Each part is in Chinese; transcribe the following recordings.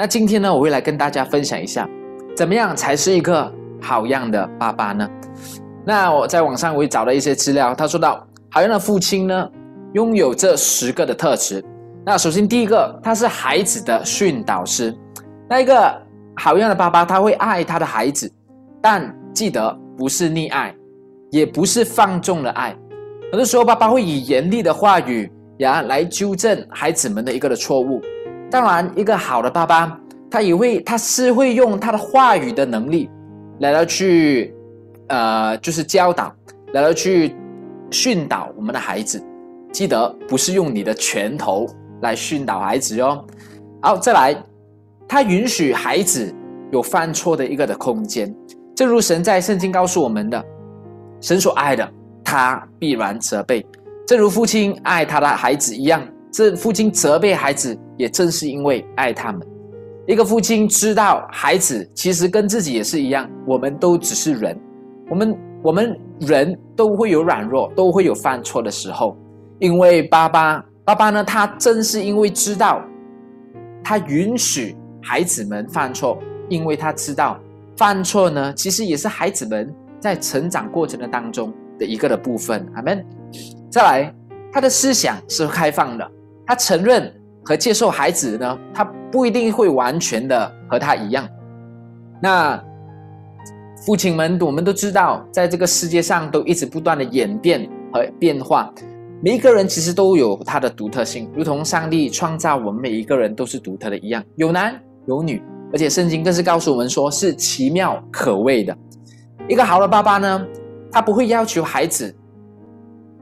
那今天呢，我会来跟大家分享一下，怎么样才是一个好样的爸爸呢？那我在网上我也找了一些资料，他说到好样的父亲呢，拥有这十个的特质。那首先第一个，他是孩子的训导师。那一个好样的爸爸，他会爱他的孩子，但记得不是溺爱，也不是放纵的爱。很多时候，爸爸会以严厉的话语呀来纠正孩子们的一个的错误。当然，一个好的爸爸，他也会，他是会用他的话语的能力，来到去，呃，就是教导，来到去训导我们的孩子。记得不是用你的拳头来训导孩子哟。好，再来，他允许孩子有犯错的一个的空间。正如神在圣经告诉我们的，神所爱的，他必然责备，正如父亲爱他的孩子一样。这父亲责备孩子，也正是因为爱他们。一个父亲知道孩子其实跟自己也是一样，我们都只是人，我们我们人都会有软弱，都会有犯错的时候。因为爸爸爸爸呢，他正是因为知道，他允许孩子们犯错，因为他知道犯错呢，其实也是孩子们在成长过程的当中的一个的部分。阿门。再来，他的思想是开放的。他承认和接受孩子呢，他不一定会完全的和他一样。那父亲们，我们都知道，在这个世界上都一直不断的演变和变化。每一个人其实都有他的独特性，如同上帝创造我们每一个人都是独特的一样，有男有女，而且圣经更是告诉我们说是奇妙可畏的。一个好的爸爸呢，他不会要求孩子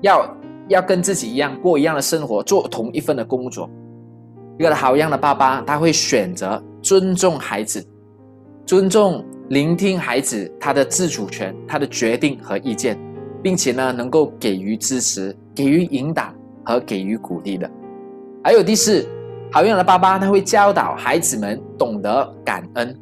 要。要跟自己一样过一样的生活，做同一份的工作。一个好样的爸爸，他会选择尊重孩子，尊重、聆听孩子他的自主权、他的决定和意见，并且呢，能够给予支持、给予引导和给予鼓励的。还有第四，好样的爸爸，他会教导孩子们懂得感恩。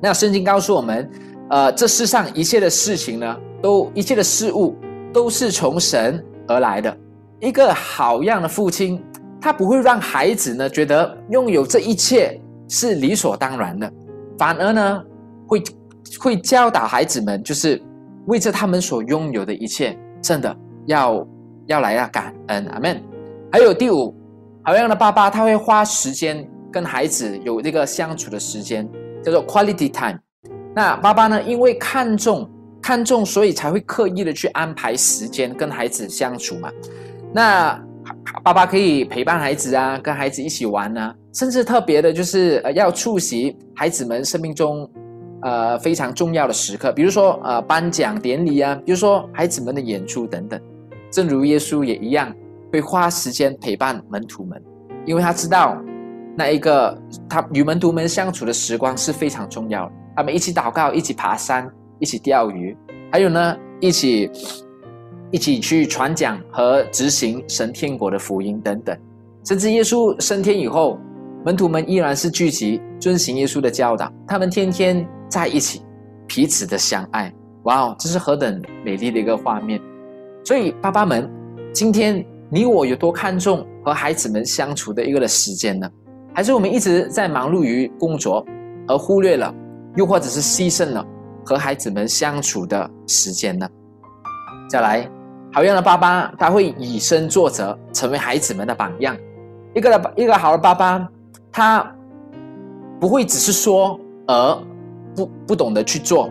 那圣经告诉我们，呃，这世上一切的事情呢，都一切的事物都是从神。而来的一个好样的父亲，他不会让孩子呢觉得拥有这一切是理所当然的，反而呢会会教导孩子们，就是为着他们所拥有的一切，真的要要来要感恩，阿门。还有第五，好样的爸爸，他会花时间跟孩子有这个相处的时间，叫做 quality time。那爸爸呢，因为看重。看重，所以才会刻意的去安排时间跟孩子相处嘛。那爸爸可以陪伴孩子啊，跟孩子一起玩啊，甚至特别的就是呃要出席孩子们生命中呃非常重要的时刻，比如说呃颁奖典礼啊，比如说孩子们的演出等等。正如耶稣也一样，会花时间陪伴门徒们，因为他知道那一个他与门徒们相处的时光是非常重要的。他们一起祷告，一起爬山。一起钓鱼，还有呢，一起一起去传讲和执行神天国的福音等等，甚至耶稣升天以后，门徒们依然是聚集遵行耶稣的教导，他们天天在一起，彼此的相爱。哇哦，这是何等美丽的一个画面！所以爸爸们，今天你我有多看重和孩子们相处的一个的时间呢？还是我们一直在忙碌于工作，而忽略了，又或者是牺牲了？和孩子们相处的时间呢？再来，好样的爸爸，他会以身作则，成为孩子们的榜样。一个的一个好的爸爸，他不会只是说而不不懂得去做。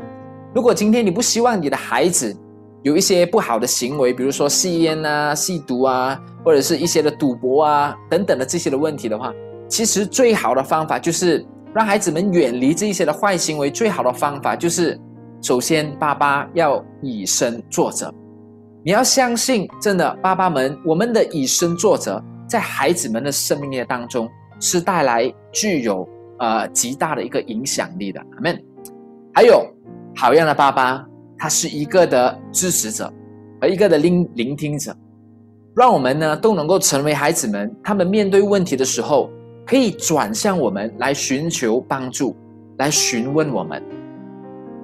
如果今天你不希望你的孩子有一些不好的行为，比如说吸烟啊、吸毒啊，或者是一些的赌博啊等等的这些的问题的话，其实最好的方法就是。让孩子们远离这一些的坏行为，最好的方法就是，首先爸爸要以身作则。你要相信，真的爸爸们，我们的以身作则，在孩子们的生命力当中是带来具有呃极大的一个影响力的。阿门。还有好样的爸爸，他是一个的支持者和一个的聆聆听者，让我们呢都能够成为孩子们，他们面对问题的时候。可以转向我们来寻求帮助，来询问我们。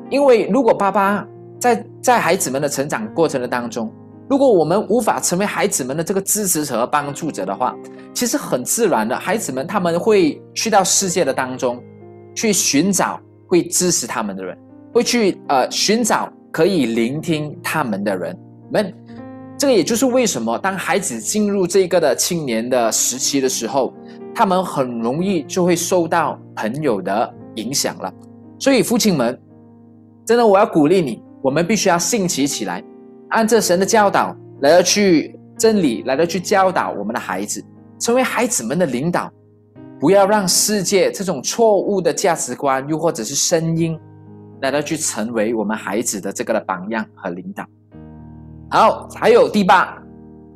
因为如果爸爸在在孩子们的成长过程的当中，如果我们无法成为孩子们的这个支持者和帮助者的话，其实很自然的，孩子们他们会去到世界的当中，去寻找会支持他们的人，会去呃寻找可以聆听他们的人们。这个也就是为什么当孩子进入这个的青年的时期的时候，他们很容易就会受到朋友的影响了。所以父亲们，真的我要鼓励你，我们必须要兴起起来。按着神的教导来到去真理，来到去教导我们的孩子，成为孩子们的领导，不要让世界这种错误的价值观，又或者是声音，来到去成为我们孩子的这个的榜样和领导。好，还有第八，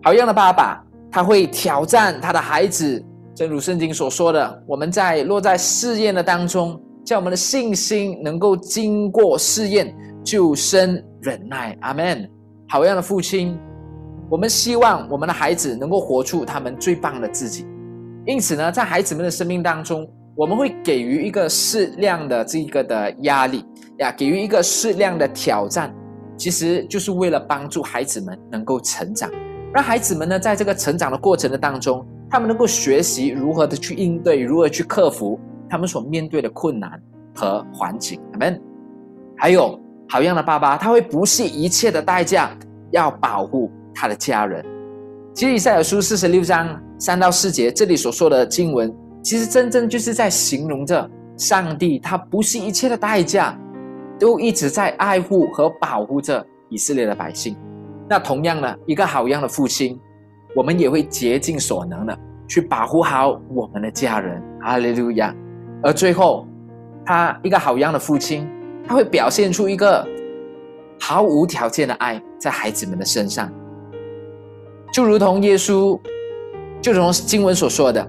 好样的爸爸，他会挑战他的孩子，正如圣经所说的，我们在落在试验的当中，叫我们的信心能够经过试验，就生忍耐。阿门。好样的父亲，我们希望我们的孩子能够活出他们最棒的自己。因此呢，在孩子们的生命当中，我们会给予一个适量的这个的压力呀，给予一个适量的挑战，其实就是为了帮助孩子们能够成长，让孩子们呢，在这个成长的过程的当中，他们能够学习如何的去应对，如何去克服他们所面对的困难和环境。阿门。还有。好样的爸爸，他会不惜一切的代价要保护他的家人。其实以赛尔书四十六章三到四节这里所说的经文，其实真正就是在形容着上帝，他不惜一切的代价，都一直在爱护和保护着以色列的百姓。那同样呢一个好样的父亲，我们也会竭尽所能的去保护好我们的家人。哈利路亚。而最后，他一个好样的父亲。他会表现出一个毫无条件的爱在孩子们的身上，就如同耶稣，就如同经文所说的，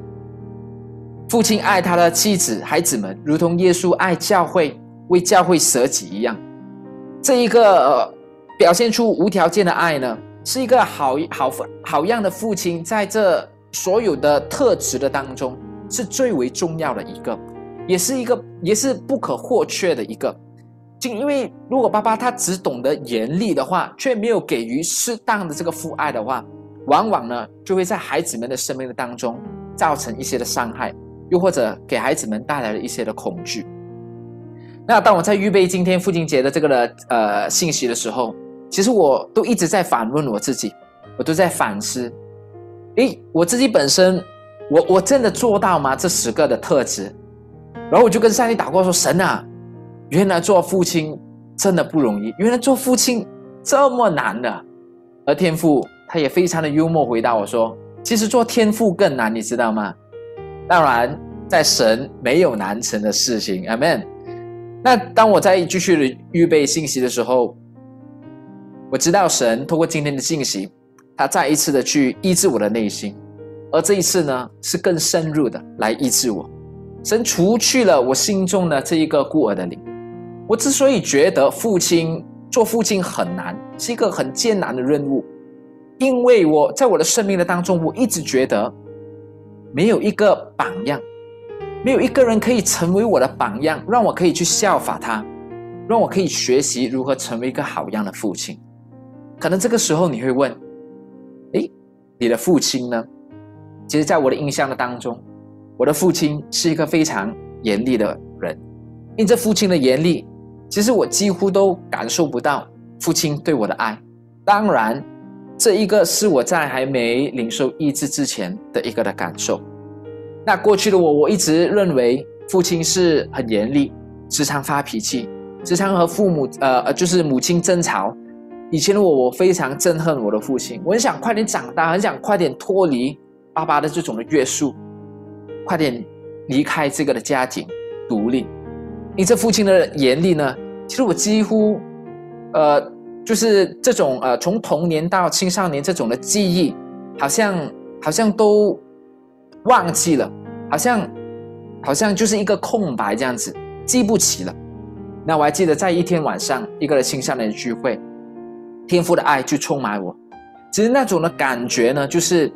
父亲爱他的妻子、孩子们，如同耶稣爱教会，为教会舍己一样。这一个表现出无条件的爱呢，是一个好好好样的父亲，在这所有的特质的当中，是最为重要的一个，也是一个，也是不可或缺的一个。因为如果爸爸他只懂得严厉的话，却没有给予适当的这个父爱的话，往往呢就会在孩子们的生命的当中造成一些的伤害，又或者给孩子们带来了一些的恐惧。那当我在预备今天父亲节的这个的呃信息的时候，其实我都一直在反问我自己，我都在反思：诶，我自己本身，我我真的做到吗？这十个的特质？然后我就跟上帝祷告说：神啊！原来做父亲真的不容易，原来做父亲这么难的。而天父他也非常的幽默回答我说：“其实做天父更难，你知道吗？”当然，在神没有难成的事情。阿门。那当我在继续的预备信息的时候，我知道神通过今天的信息，他再一次的去医治我的内心，而这一次呢，是更深入的来医治我。神除去了我心中的这一个孤儿的灵。我之所以觉得父亲做父亲很难，是一个很艰难的任务，因为我在我的生命的当中，我一直觉得没有一个榜样，没有一个人可以成为我的榜样，让我可以去效法他，让我可以学习如何成为一个好样的父亲。可能这个时候你会问：诶，你的父亲呢？其实，在我的印象的当中，我的父亲是一个非常严厉的人，因这父亲的严厉。其实我几乎都感受不到父亲对我的爱。当然，这一个是我在还没领受医治之前的一个的感受。那过去的我，我一直认为父亲是很严厉，时常发脾气，时常和父母呃呃就是母亲争吵。以前的我，我非常憎恨我的父亲，我很想快点长大，很想快点脱离爸爸的这种的约束，快点离开这个的家庭，独立。你这父亲的严厉呢？其实我几乎，呃，就是这种呃，从童年到青少年这种的记忆，好像好像都忘记了，好像好像就是一个空白这样子，记不起了。那我还记得在一天晚上，一个青少年聚会，天父的爱就充满我。其实那种的感觉呢，就是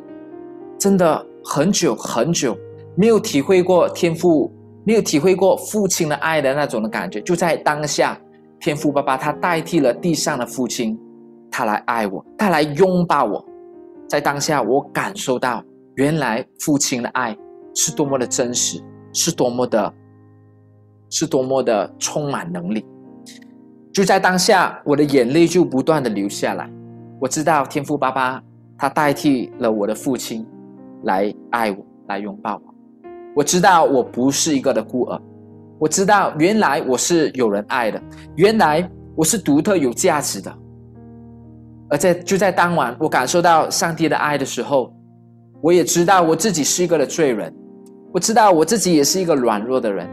真的很久很久没有体会过天父。没有体会过父亲的爱的那种的感觉，就在当下，天父爸爸他代替了地上的父亲，他来爱我，他来拥抱我。在当下，我感受到原来父亲的爱是多么的真实，是多么的，是多么的充满能力。就在当下，我的眼泪就不断的流下来。我知道天父爸爸他代替了我的父亲来爱我，来拥抱我。我知道我不是一个的孤儿，我知道原来我是有人爱的，原来我是独特有价值的。而在就在当晚，我感受到上帝的爱的时候，我也知道我自己是一个的罪人，我知道我自己也是一个软弱的人，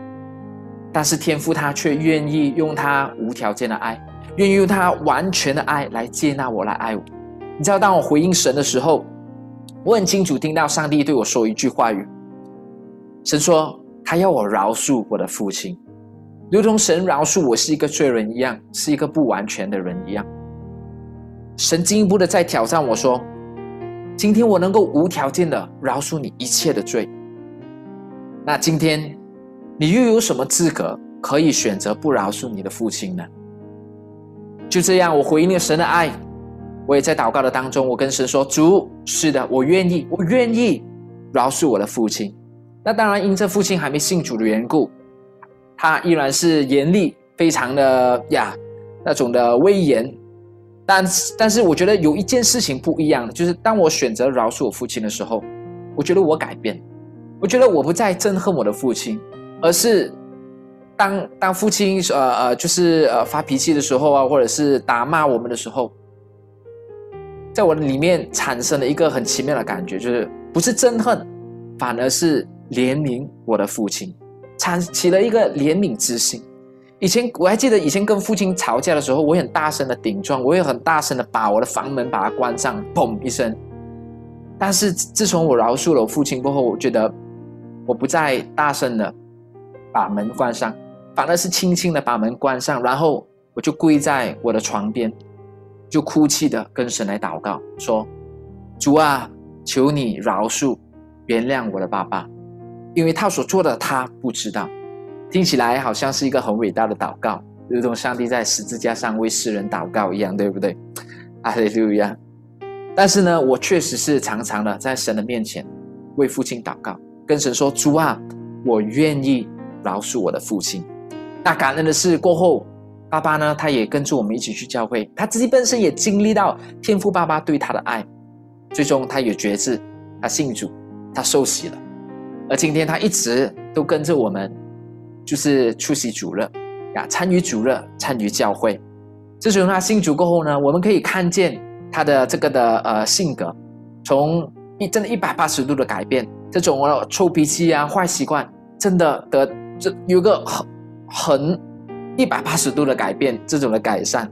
但是天父他却愿意用他无条件的爱，愿意用他完全的爱来接纳我，来爱我。你知道，当我回应神的时候，我很清楚听到上帝对我说一句话语：神说他要我饶恕我的父亲，如同神饶恕我是一个罪人一样，是一个不完全的人一样。神进一步的在挑战我说：“今天我能够无条件的饶恕你一切的罪，那今天你又有什么资格可以选择不饶恕你的父亲呢？”就这样，我回应了神的爱，我也在祷告的当中，我跟神说：“主，是的，我愿意，我愿意饶恕我的父亲。那当然，因这父亲还没信主的缘故，他依然是严厉，非常的呀那种的威严。”但但是，我觉得有一件事情不一样的，就是当我选择饶恕我父亲的时候，我觉得我改变，我觉得我不再憎恨我的父亲，而是当当父亲呃呃就是呃发脾气的时候啊，或者是打骂我们的时候，在我里面产生了一个很奇妙的感觉，就是不是憎恨，反而是怜悯我的父亲，产起了一个怜悯之心。以前我还记得，以前跟父亲吵架的时候，我很大声的顶撞，我也很大声的把我的房门把它关上，砰一声。但是自从我饶恕了我父亲过后，我觉得我不再大声的把门关上，反而是轻轻的把门关上，然后我就跪在我的床边，就哭泣的跟神来祷告，说：“主啊，求你饶恕、原谅我的爸爸，因为他所做的他不知道。”听起来好像是一个很伟大的祷告，如同上帝在十字架上为世人祷告一样，对不对？阿利路亚！但是呢，我确实是常常的在神的面前为父亲祷告，跟神说：“主啊，我愿意饶恕我的父亲。”那感恩的是，过后爸爸呢，他也跟着我们一起去教会，他自己本身也经历到天父爸爸对他的爱，最终他也觉知，他信主，他受洗了，而今天他一直都跟着我们。就是出席主任呀，参与主任，参与教会。自从他信主过后呢，我们可以看见他的这个的呃性格，从一真的一百八十度的改变。这种臭脾气啊、坏习惯，真的得这有个很很一百八十度的改变，这种的改善。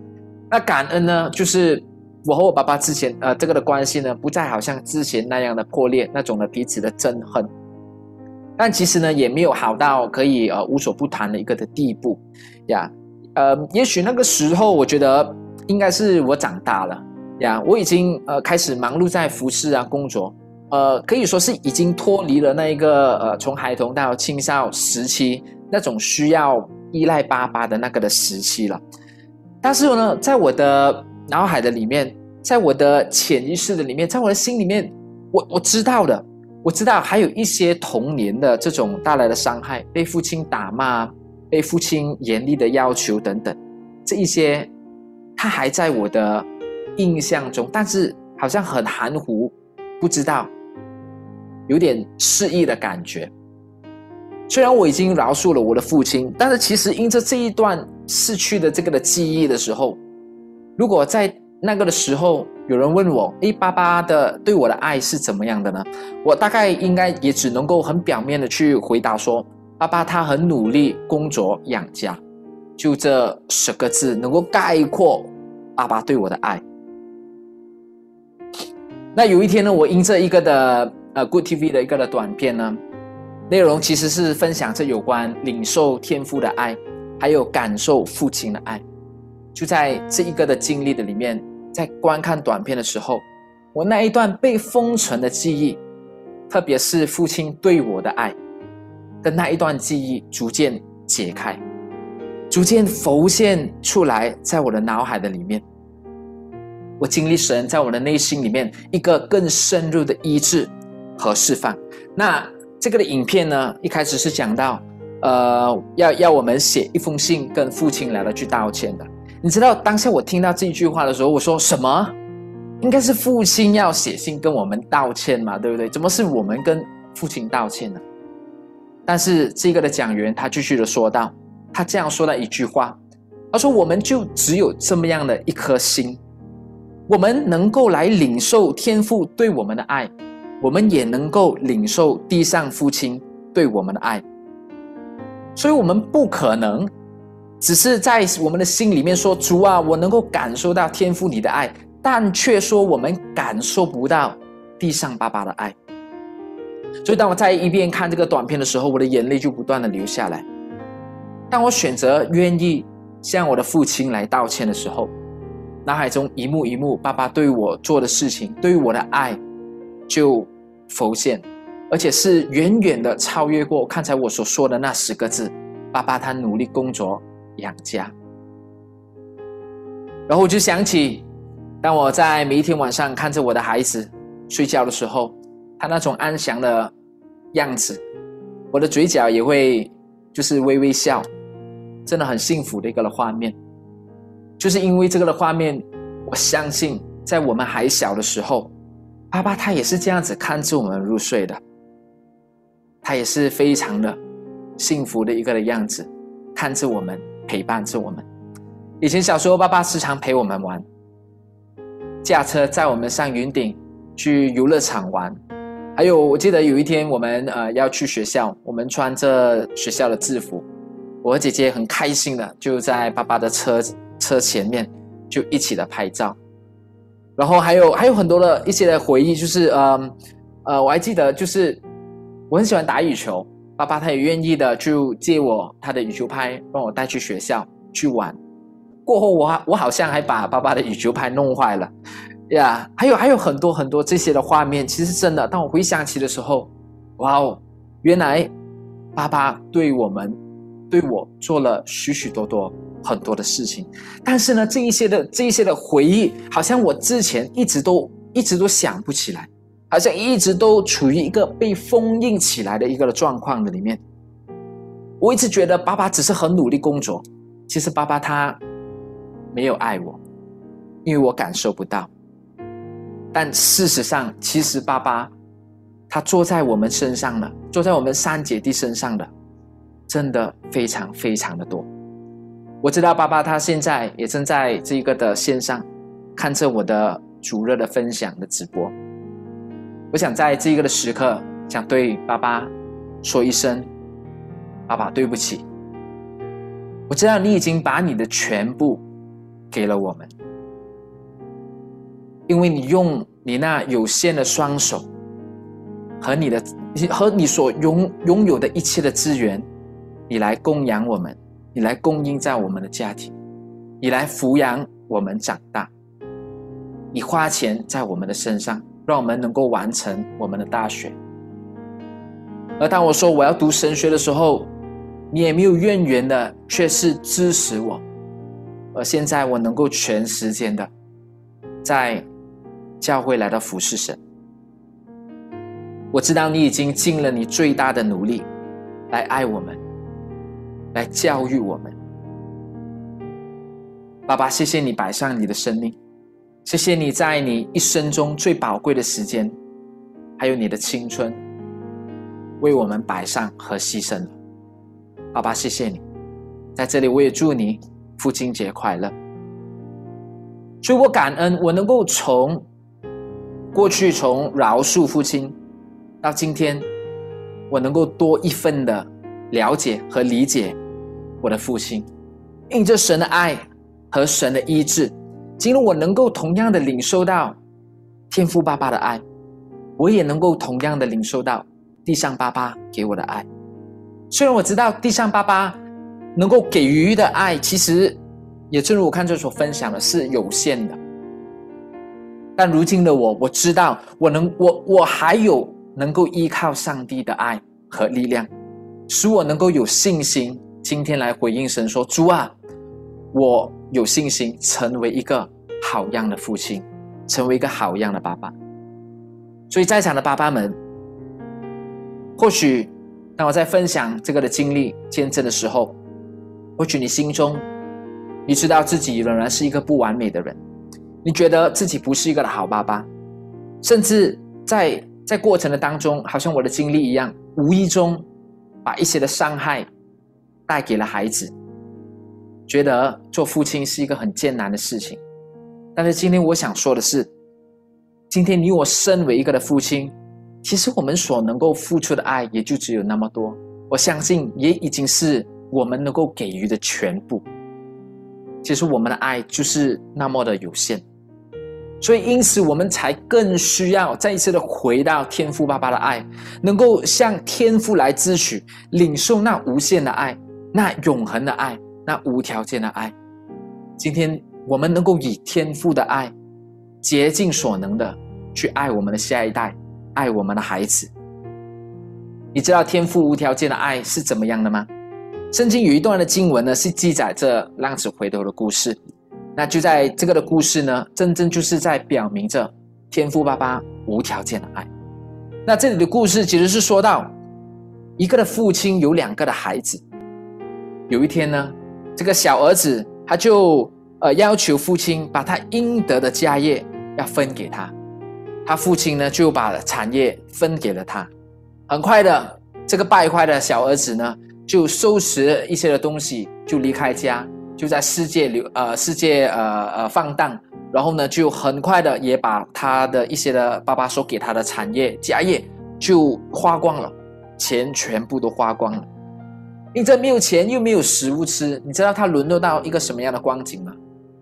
那感恩呢，就是我和我爸爸之前呃这个的关系呢，不再好像之前那样的破裂，那种的彼此的憎恨。但其实呢，也没有好到可以呃无所不谈的一个的地步，呀，呃，也许那个时候我觉得应该是我长大了呀，我已经呃开始忙碌在服饰啊工作，呃，可以说是已经脱离了那一个呃从孩童到青少时期那种需要依赖爸爸的那个的时期了。但是呢，在我的脑海的里面，在我的潜意识的里面，在我的心里面，我我知道的。我知道还有一些童年的这种带来的伤害，被父亲打骂，被父亲严厉的要求等等，这一些，他还在我的印象中，但是好像很含糊，不知道，有点失忆的感觉。虽然我已经饶恕了我的父亲，但是其实因着这一段逝去的这个的记忆的时候，如果在那个的时候。有人问我：“诶，爸爸的对我的爱是怎么样的呢？”我大概应该也只能够很表面的去回答说：“爸爸他很努力工作养家。”就这十个字能够概括爸爸对我的爱。那有一天呢，我因这一个的呃 Good TV 的一个的短片呢，内容其实是分享这有关领受天赋的爱，还有感受父亲的爱。就在这一个的经历的里面。在观看短片的时候，我那一段被封存的记忆，特别是父亲对我的爱的那一段记忆，逐渐解开，逐渐浮现出来，在我的脑海的里面。我经历神在我的内心里面一个更深入的医治和释放。那这个的影片呢，一开始是讲到，呃，要要我们写一封信跟父亲来了去道歉的。你知道当下我听到这句话的时候，我说什么？应该是父亲要写信跟我们道歉嘛，对不对？怎么是我们跟父亲道歉呢？但是这个的讲员他继续的说道，他这样说了一句话，他说：“我们就只有这么样的一颗心。”我们能够来领受天父对我们的爱，我们也能够领受地上父亲对我们的爱。所以，我们不可能只是在我们的心里面说：“主啊，我能够感受到天父你的爱。”但却说我们感受不到地上爸爸的爱。所以，当我在一边看这个短片的时候，我的眼泪就不断的流下来。当我选择愿意向我的父亲来道歉的时候。脑海中一幕一幕，爸爸对我做的事情，对于我的爱，就浮现，而且是远远的超越过刚才我所说的那十个字。爸爸他努力工作养家，然后我就想起，当我在每一天晚上看着我的孩子睡觉的时候，他那种安详的样子，我的嘴角也会就是微微笑，真的很幸福的一个画面。就是因为这个的画面，我相信在我们还小的时候，爸爸他也是这样子看着我们入睡的，他也是非常的幸福的一个的样子，看着我们，陪伴着我们。以前小时候，爸爸时常陪我们玩，驾车载我们上云顶去游乐场玩，还有我记得有一天我们呃要去学校，我们穿着学校的制服，我和姐姐很开心的就在爸爸的车。车前面就一起的拍照，然后还有还有很多的一些的回忆，就是呃呃，我还记得就是我很喜欢打羽球，爸爸他也愿意的就借我他的羽球拍，让我带去学校去玩。过后我我好像还把爸爸的羽球拍弄坏了呀，还有还有很多很多这些的画面，其实真的，当我回想起的时候，哇哦，原来爸爸对我们对我做了许许多多。很多的事情，但是呢，这一些的这一些的回忆，好像我之前一直都一直都想不起来，好像一直都处于一个被封印起来的一个状况的里面。我一直觉得爸爸只是很努力工作，其实爸爸他没有爱我，因为我感受不到。但事实上，其实爸爸他坐在我们身上的，坐在我们三姐弟身上的，真的非常非常的多。我知道爸爸他现在也正在这个的线上看着我的主热的分享的直播。我想在这个的时刻，想对爸爸说一声：“爸爸，对不起。”我知道你已经把你的全部给了我们，因为你用你那有限的双手和你的和你所拥拥有的一切的资源，你来供养我们。你来供应在我们的家庭，你来抚养我们长大，你花钱在我们的身上，让我们能够完成我们的大学。而当我说我要读神学的时候，你也没有怨言的，却是支持我。而现在我能够全时间的在教会来到服侍神，我知道你已经尽了你最大的努力来爱我们。来教育我们，爸爸，谢谢你摆上你的生命，谢谢你在你一生中最宝贵的时间，还有你的青春，为我们摆上和牺牲了。爸爸，谢谢你，在这里我也祝你父亲节快乐。所以我感恩，我能够从过去从饶恕父亲，到今天，我能够多一份的了解和理解。我的父亲，因着神的爱和神的医治，今日我能够同样的领受到天父爸爸的爱，我也能够同样的领受到地上爸爸给我的爱。虽然我知道地上爸爸能够给予的爱，其实也正如我看这所分享的是有限的，但如今的我，我知道我能，我我还有能够依靠上帝的爱和力量，使我能够有信心。今天来回应神说：“主啊，我有信心成为一个好样的父亲，成为一个好样的爸爸。所以在场的爸爸们，或许当我在分享这个的经历见证的时候，或许你心中你知道自己仍然是一个不完美的人，你觉得自己不是一个好爸爸，甚至在在过程的当中，好像我的经历一样，无意中把一些的伤害带给了孩子，觉得做父亲是一个很艰难的事情。但是今天我想说的是，今天你我身为一个的父亲，其实我们所能够付出的爱也就只有那么多。我相信也已经是我们能够给予的全部。其实我们的爱就是那么的有限。所以，因此，我们才更需要再一次的回到天父爸爸的爱，能够向天父来支取、领受那无限的爱、那永恒的爱、那无条件的爱。今天，我们能够以天赋的爱，竭尽所能的去爱我们的下一代，爱我们的孩子。你知道天赋无条件的爱是怎么样的吗？圣经有一段的经文呢，是记载着浪子回头的故事。那就在这个的故事呢，真正就是在表明着天赋爸爸无条件的爱。那这里的故事其实是说到一个的父亲有两个的孩子。有一天呢，这个小儿子他就呃要求父亲把他应得的家业要分给他，他父亲呢就把产业分给了他。很快的，这个败坏的小儿子呢就收拾一些的东西就离开家。就在世界流呃世界呃呃放荡，然后呢就很快的也把他的一些的爸爸所给他的产业家业就花光了，钱全部都花光了，因这没有钱又没有食物吃，你知道他沦落到一个什么样的光景吗？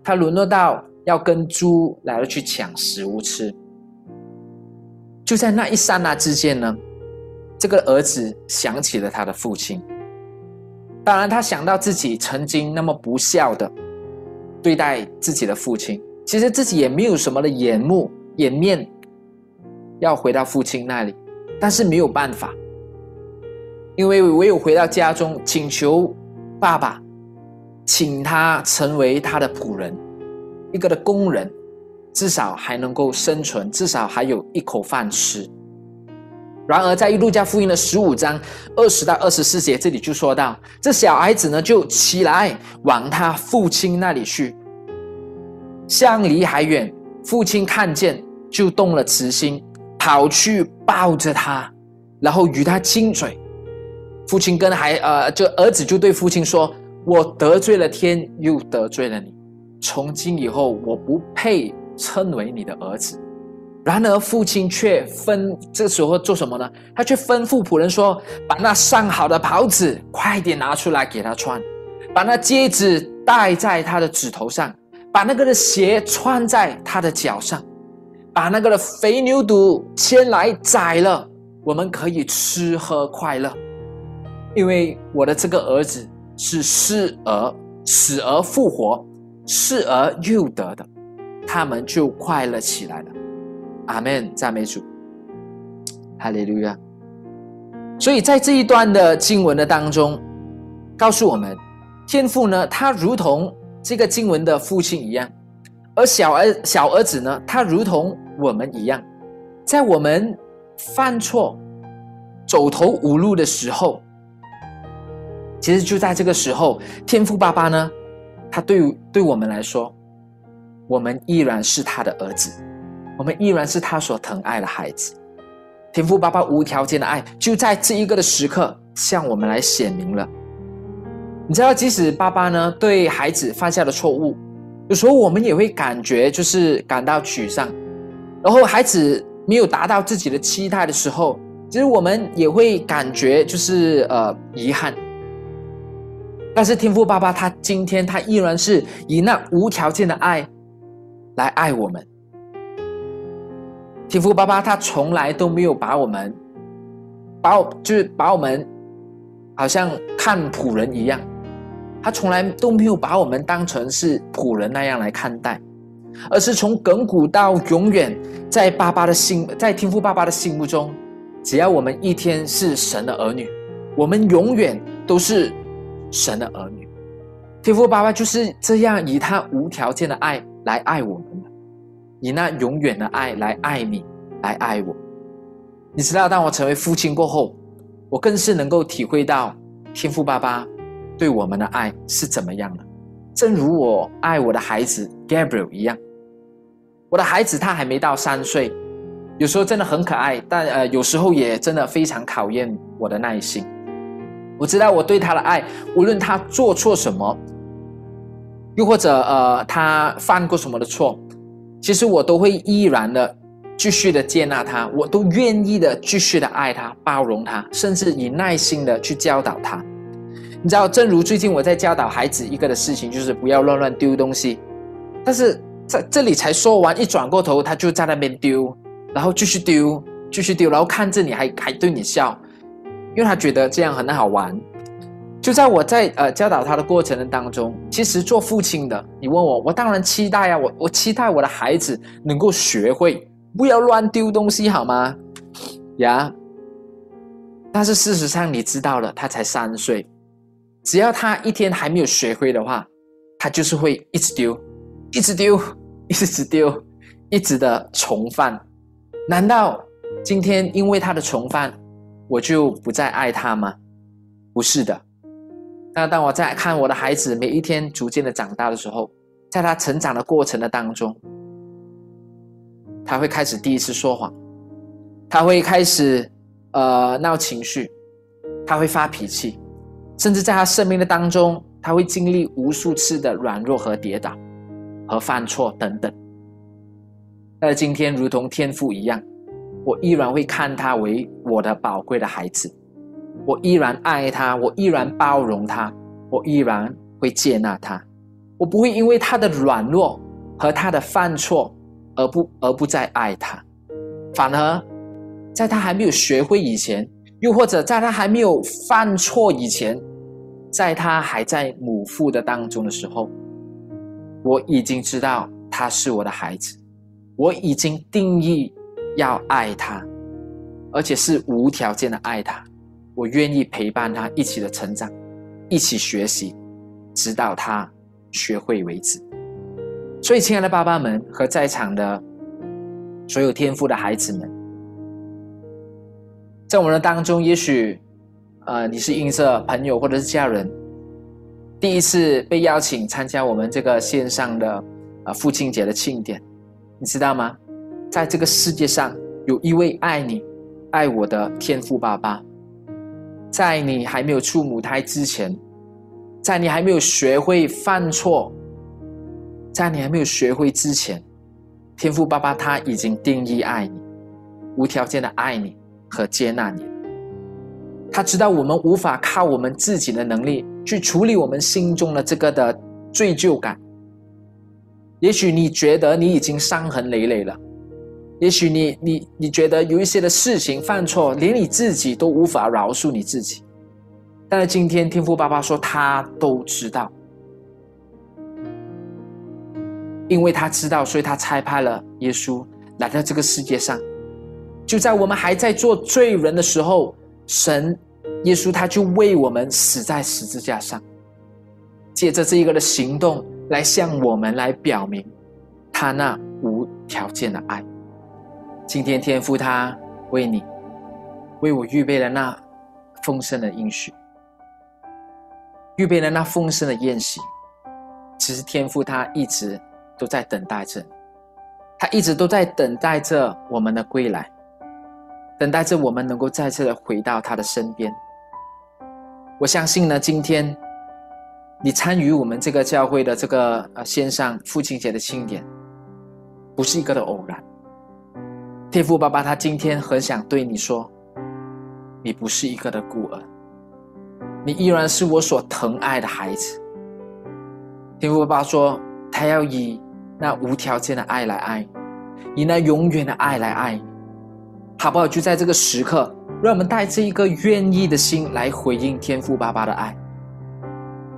他沦落到要跟猪来了去抢食物吃。就在那一刹那之间呢，这个儿子想起了他的父亲。当然，他想到自己曾经那么不孝的对待自己的父亲，其实自己也没有什么的眼目、颜面要回到父亲那里，但是没有办法，因为唯有回到家中，请求爸爸，请他成为他的仆人，一个的工人，至少还能够生存，至少还有一口饭吃。然而，在《路加福音》的十五章二十到二十四节，这里就说到，这小孩子呢就起来往他父亲那里去，相离还远，父亲看见就动了慈心，跑去抱着他，然后与他亲嘴。父亲跟孩呃，就儿子就对父亲说：“我得罪了天，又得罪了你，从今以后，我不配称为你的儿子。”然而，父亲却吩这时候做什么呢？他却吩咐仆人说：“把那上好的袍子快点拿出来给他穿，把那戒指戴在他的指头上，把那个的鞋穿在他的脚上，把那个的肥牛肚牵来宰了，我们可以吃喝快乐。因为我的这个儿子是失而死而复活，失而又得的，他们就快乐起来了。”阿门，赞美主，哈利路亚。所以在这一段的经文的当中，告诉我们，天父呢，他如同这个经文的父亲一样，而小儿小儿子呢，他如同我们一样，在我们犯错、走投无路的时候，其实就在这个时候，天父爸爸呢，他对对我们来说，我们依然是他的儿子。我们依然是他所疼爱的孩子，天父爸爸无条件的爱就在这一个的时刻向我们来显明了。你知道，即使爸爸呢对孩子犯下的错误，有时候我们也会感觉就是感到沮丧，然后孩子没有达到自己的期待的时候，其实我们也会感觉就是呃遗憾。但是天父爸爸他今天他依然是以那无条件的爱来爱我们。天父爸爸，他从来都没有把我们，把我就是把我们，好像看仆人一样，他从来都没有把我们当成是仆人那样来看待，而是从亘古到永远，在爸爸的心，在天父爸爸的心目中，只要我们一天是神的儿女，我们永远都是神的儿女。天父爸爸就是这样以他无条件的爱来爱我们。以那永远的爱来爱你，来爱我。你知道，当我成为父亲过后，我更是能够体会到天父爸爸对我们的爱是怎么样的。正如我爱我的孩子 Gabriel 一样，我的孩子他还没到三岁，有时候真的很可爱，但呃，有时候也真的非常考验我的耐心。我知道我对他的爱，无论他做错什么，又或者呃他犯过什么的错，其实我都会依然的继续的接纳他，我都愿意的继续的爱他、包容他，甚至以耐心的去教导他。你知道，正如最近我在教导孩子一个的事情，就是不要乱乱丢东西，但是在这里才说完，一转过头他就在那边丢，然后继续丢，继续丢，然后看着你还还对你笑。因为他觉得这样很好玩，就在我在呃教导他的过程当中，其实做父亲的，你问我，我当然期待呀，我我期待我的孩子能够学会不要乱丢东西，好吗？呀，但是事实上你知道了，他才三岁，只要他一天还没有学会的话，他就是会一直丢，一直丢，一直丢，一直的重犯。难道今天因为他的重犯？我就不再爱他吗？不是的。那当我在看我的孩子每一天逐渐的长大的时候，在他成长的过程的当中，他会开始第一次说谎，他会开始呃闹情绪，他会发脾气，甚至在他生命的当中，他会经历无数次的软弱和跌倒和犯错等等。但今天如同天父一样。我依然会看他为我的宝贵的孩子，我依然爱他，我依然包容他，我依然会接纳他，我不会因为他的软弱和他的犯错而不而不再爱他，反而在他还没有学会以前，又或者在他还没有犯错以前，在他还在母腹的当中的时候，我已经知道他是我的孩子，我已经定义。要爱他，而且是无条件的爱他。我愿意陪伴他一起的成长，一起学习，直到他学会为止。所以，亲爱的爸爸们和在场的所有天赋的孩子们，在我们的当中，也许，呃，你是因着朋友或者是家人，第一次被邀请参加我们这个线上的呃父亲节的庆典，你知道吗？在这个世界上，有一位爱你、爱我的天父爸爸。在你还没有出母胎之前，在你还没有学会犯错，在你还没有学会之前，天父爸爸他已经定义爱你，无条件的爱你和接纳你。他知道我们无法靠我们自己的能力去处理我们心中的这个的罪疚感。也许你觉得你已经伤痕累累了。也许你你你觉得有一些的事情犯错，连你自己都无法饶恕你自己，但是今天天父爸爸说他都知道，因为他知道，所以他差派了耶稣来到这个世界上。就在我们还在做罪人的时候，神耶稣他就为我们死在十字架上，借着这一个的行动来向我们来表明他那无条件的爱。今天天父他为你为我预备了那丰盛的应许，预备了那丰盛的宴席。其实天父他一直都在等待着，他一直都在等待着我们的归来，等待着我们能够再次的回到他的身边。我相信呢，今天你参与我们这个教会的这个呃线上父亲节的庆典，不是一个的偶然。天父爸爸，他今天很想对你说：“你不是一个的孤儿，你依然是我所疼爱的孩子。”天父爸爸说：“他要以那无条件的爱来爱你，以那永远的爱来爱你，好不好？”就在这个时刻，让我们带着一个愿意的心来回应天父爸爸的爱，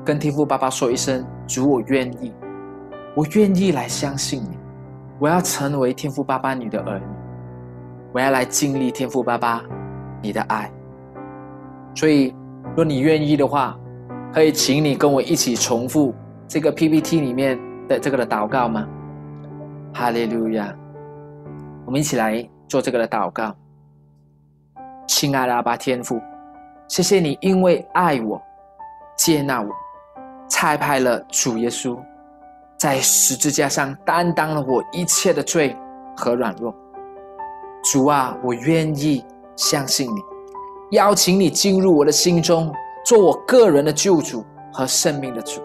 跟天父爸爸说一声：“主，我愿意，我愿意来相信你，我要成为天父爸爸你的儿女。”我要来经历天赋爸爸你的爱，所以若你愿意的话，可以请你跟我一起重复这个 PPT 里面的这个的祷告吗？哈利路亚！我们一起来做这个的祷告。亲爱的阿爸天父，谢谢你，因为爱我、接纳我，差派了主耶稣，在十字架上担当了我一切的罪和软弱。主啊，我愿意相信你，邀请你进入我的心中，做我个人的救主和生命的主。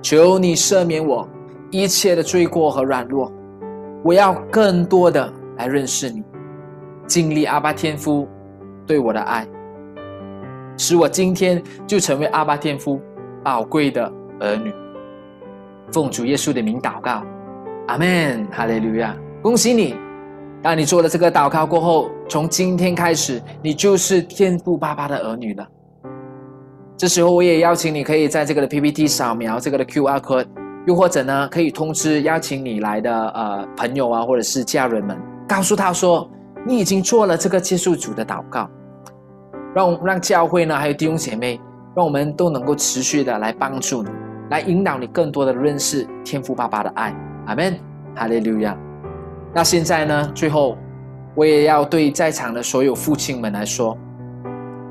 求你赦免我一切的罪过和软弱，我要更多的来认识你，经历阿巴天夫对我的爱，使我今天就成为阿巴天夫宝贵的儿女。奉主耶稣的名祷告，阿门，哈利路亚！恭喜你，当你做了这个祷告过后，从今天开始，你就是天父爸爸的儿女了。这时候，我也邀请你可以在这个的 PPT 扫描这个的 QR code，又或者呢，可以通知邀请你来的呃朋友啊，或者是家人们，告诉他说你已经做了这个接受主的祷告，让让教会呢，还有弟兄姐妹，让我们都能够持续的来帮助你，来引导你更多的认识天父爸爸的爱。阿门，哈利路亚。那现在呢，最后我也要对在场的所有父亲们来说，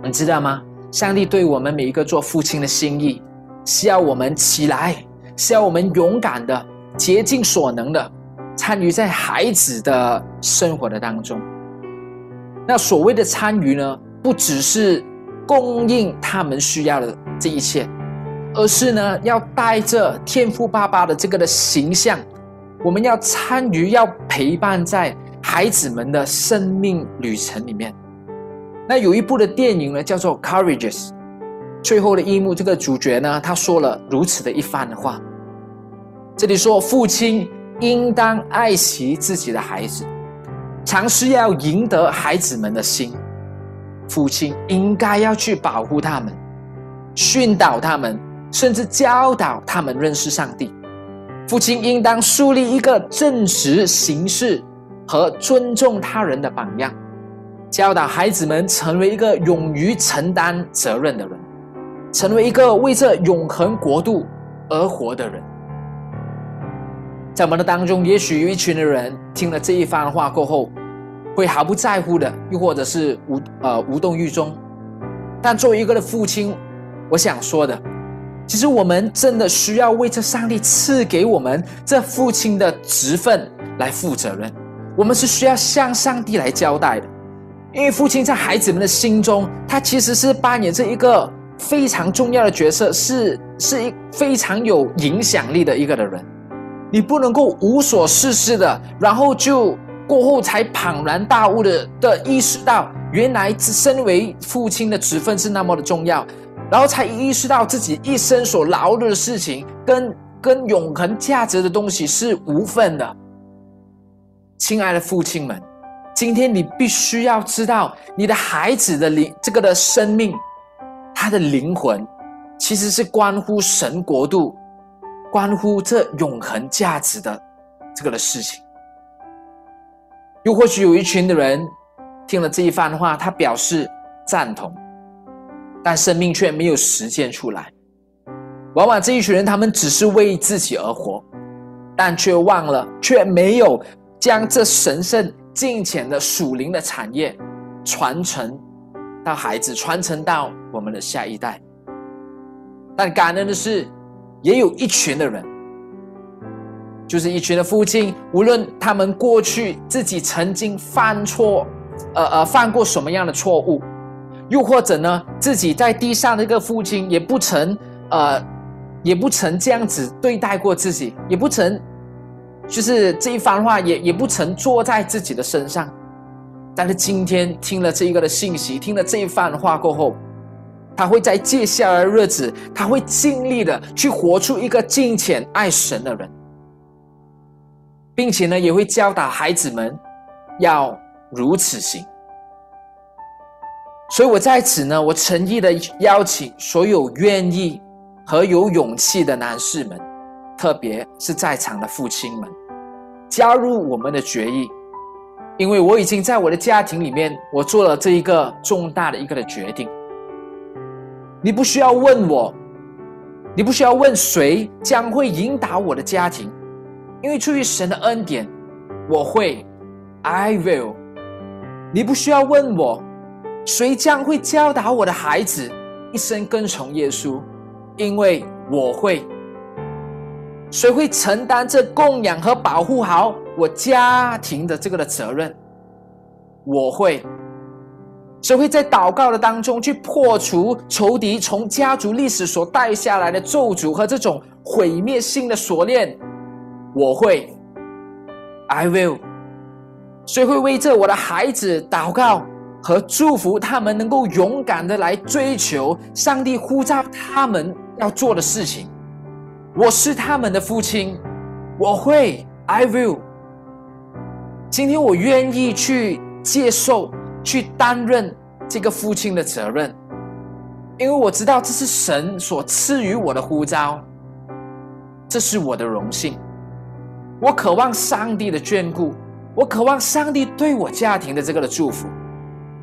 你知道吗？上帝对我们每一个做父亲的心意，是要我们起来，是要我们勇敢的、竭尽所能的参与在孩子的生活的当中。那所谓的参与呢，不只是供应他们需要的这一切，而是呢，要带着天赋爸爸的这个的形象，我们要参与，要陪伴在孩子们的生命旅程里面。那有一部的电影呢，叫做《Courageous》，最后的一幕，这个主角呢，他说了如此的一番的话。这里说，父亲应当爱惜自己的孩子，尝试要赢得孩子们的心。父亲应该要去保护他们，训导他们，甚至教导他们认识上帝。父亲应当树立一个正直行事和尊重他人的榜样。教导孩子们成为一个勇于承担责任的人，成为一个为这永恒国度而活的人。在我们的当中，也许有一群的人听了这一番话过后，会毫不在乎的，又或者是无呃无动于衷。但作为一个的父亲，我想说的，其实我们真的需要为这上帝赐给我们这父亲的职分来负责任。我们是需要向上帝来交代的。因为父亲在孩子们的心中，他其实是扮演着一个非常重要的角色，是是一非常有影响力的一个的人。你不能够无所事事的，然后就过后才恍然大悟的的意识到，原来身为父亲的职分是那么的重要，然后才意识到自己一生所劳碌的事情，跟跟永恒价值的东西是无份的。亲爱的父亲们。今天你必须要知道，你的孩子的灵，这个的生命，他的灵魂，其实是关乎神国度，关乎这永恒价值的这个的事情。又或许有一群的人听了这一番话，他表示赞同，但生命却没有实践出来。往往这一群人，他们只是为自己而活，但却忘了，却没有将这神圣。金钱的属灵的产业传承到孩子，传承到我们的下一代。但感恩的是，也有一群的人，就是一群的父亲，无论他们过去自己曾经犯错，呃呃，犯过什么样的错误，又或者呢，自己在地上的一个父亲也不曾，呃，也不曾这样子对待过自己，也不曾。就是这一番话也也不曾坐在自己的身上，但是今天听了这一个的信息，听了这一番话过后，他会在接下来的日子，他会尽力的去活出一个敬虔爱神的人，并且呢，也会教导孩子们要如此行。所以我在此呢，我诚意的邀请所有愿意和有勇气的男士们。特别是在场的父亲们，加入我们的决议，因为我已经在我的家庭里面，我做了这一个重大的一个的决定。你不需要问我，你不需要问谁将会引导我的家庭，因为出于神的恩典，我会，I will。你不需要问我，谁将会教导我的孩子一生跟从耶稣，因为我会。谁会承担这供养和保护好我家庭的这个的责任？我会。谁会在祷告的当中去破除仇敌从家族历史所带下来的咒诅和这种毁灭性的锁链？我会。I will。谁会为这我的孩子祷告和祝福他们，能够勇敢的来追求上帝呼召他们要做的事情？我是他们的父亲，我会，I will。今天我愿意去接受、去担任这个父亲的责任，因为我知道这是神所赐予我的呼召，这是我的荣幸。我渴望上帝的眷顾，我渴望上帝对我家庭的这个的祝福。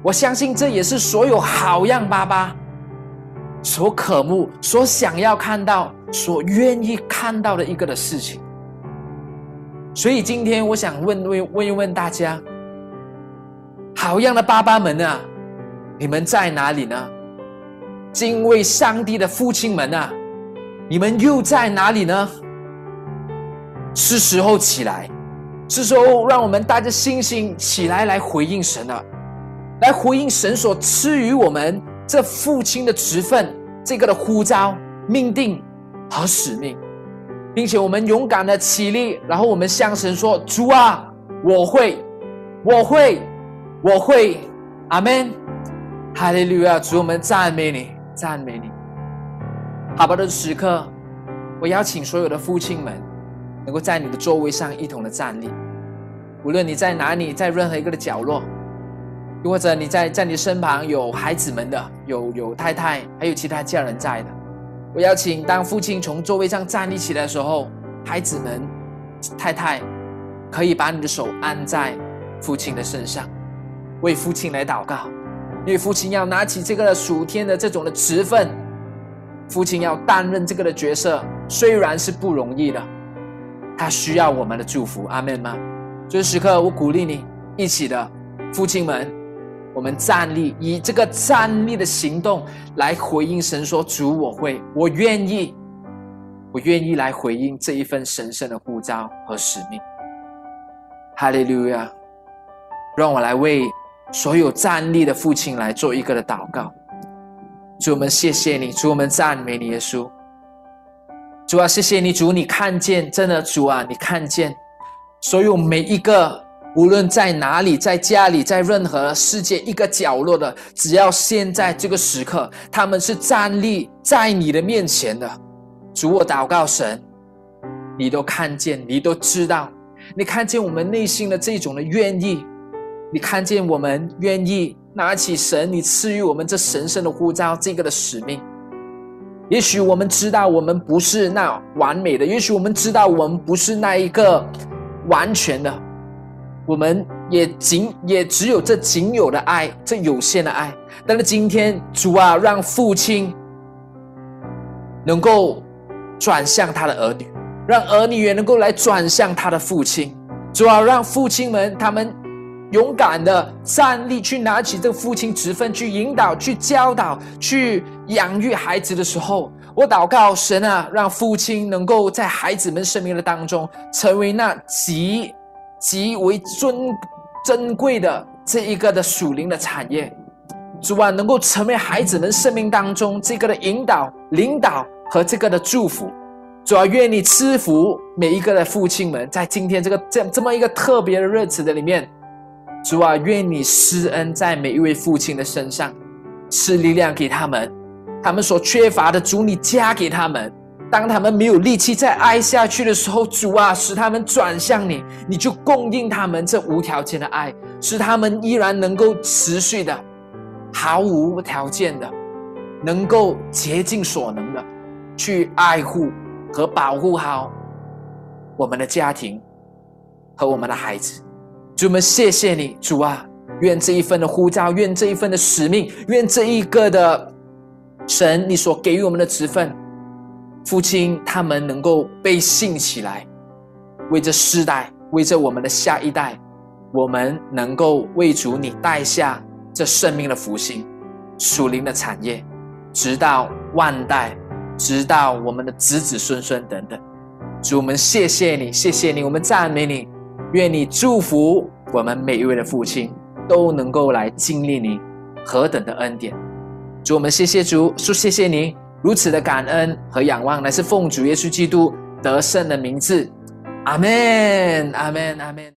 我相信这也是所有好样爸爸所渴慕、所想要看到。所愿意看到的一个的事情，所以今天我想问问问一问大家，好样的爸爸们啊，你们在哪里呢？敬畏上帝的父亲们啊，你们又在哪里呢？是时候起来，是时候让我们带着信心起来，来回应神了，来回应神所赐予我们这父亲的职分，这个的呼召命定。和使命，并且我们勇敢的起立，然后我们向神说：“主啊，我会，我会，我会。”阿门，哈利路亚！主，我们赞美你，赞美你。好吧的时刻，我邀请所有的父亲们，能够在你的座位上一同的站立。无论你在哪里，在任何一个的角落，又或者你在在你身旁有孩子们的，有有太太，还有其他家人在的。我邀请，当父亲从座位上站立起来的时候，孩子们、太太，可以把你的手按在父亲的身上，为父亲来祷告。因为父亲要拿起这个属天的这种的职分，父亲要担任这个的角色，虽然是不容易的，他需要我们的祝福。阿门吗？这时刻，我鼓励你一起的父亲们。我们站立，以这个站立的行动来回应神说：“主，我会，我愿意，我愿意来回应这一份神圣的呼召和使命。”哈利路亚！让我来为所有站立的父亲来做一个的祷告。主，我们谢谢你，主，我们赞美你，耶稣。主啊，谢谢你，主，你看见，真的，主啊，你看见所有每一个。无论在哪里，在家里，在任何世界一个角落的，只要现在这个时刻，他们是站立在你的面前的，主，我祷告神，你都看见，你都知道，你看见我们内心的这种的愿意，你看见我们愿意拿起神你赐予我们这神圣的呼召这个的使命。也许我们知道我们不是那完美的，也许我们知道我们不是那一个完全的。我们也仅也只有这仅有的爱，这有限的爱。但是今天主啊，让父亲能够转向他的儿女，让儿女也能够来转向他的父亲。主啊，让父亲们他们勇敢的站立，去拿起这父亲职分，去引导、去教导、去养育孩子的时候，我祷告神啊，让父亲能够在孩子们生命的当中，成为那极。极为尊珍贵的这一个的属灵的产业，主啊，能够成为孩子们生命当中这个的引导、领导和这个的祝福。主啊，愿你赐福每一个的父亲们，在今天这个这这么一个特别的日子的里面，主啊，愿你施恩在每一位父亲的身上，赐力量给他们，他们所缺乏的，主你加给他们。当他们没有力气再爱下去的时候，主啊，使他们转向你，你就供应他们这无条件的爱，使他们依然能够持续的、毫无条件的，能够竭尽所能的去爱护和保护好我们的家庭和我们的孩子。主们，谢谢你，主啊，愿这一份的呼召，愿这一份的使命，愿这一个的神，你所给予我们的职分。父亲，他们能够被信起来，为这世代，为着我们的下一代，我们能够为主你带下这生命的福星、属灵的产业，直到万代，直到我们的子子孙孙等等。主，我们谢谢你，谢谢你，我们赞美你，愿你祝福我们每一位的父亲都能够来经历你何等的恩典。主，我们谢谢主，说谢谢你如此的感恩和仰望，乃是奉主耶稣基督得胜的名字。阿门，阿门，阿门。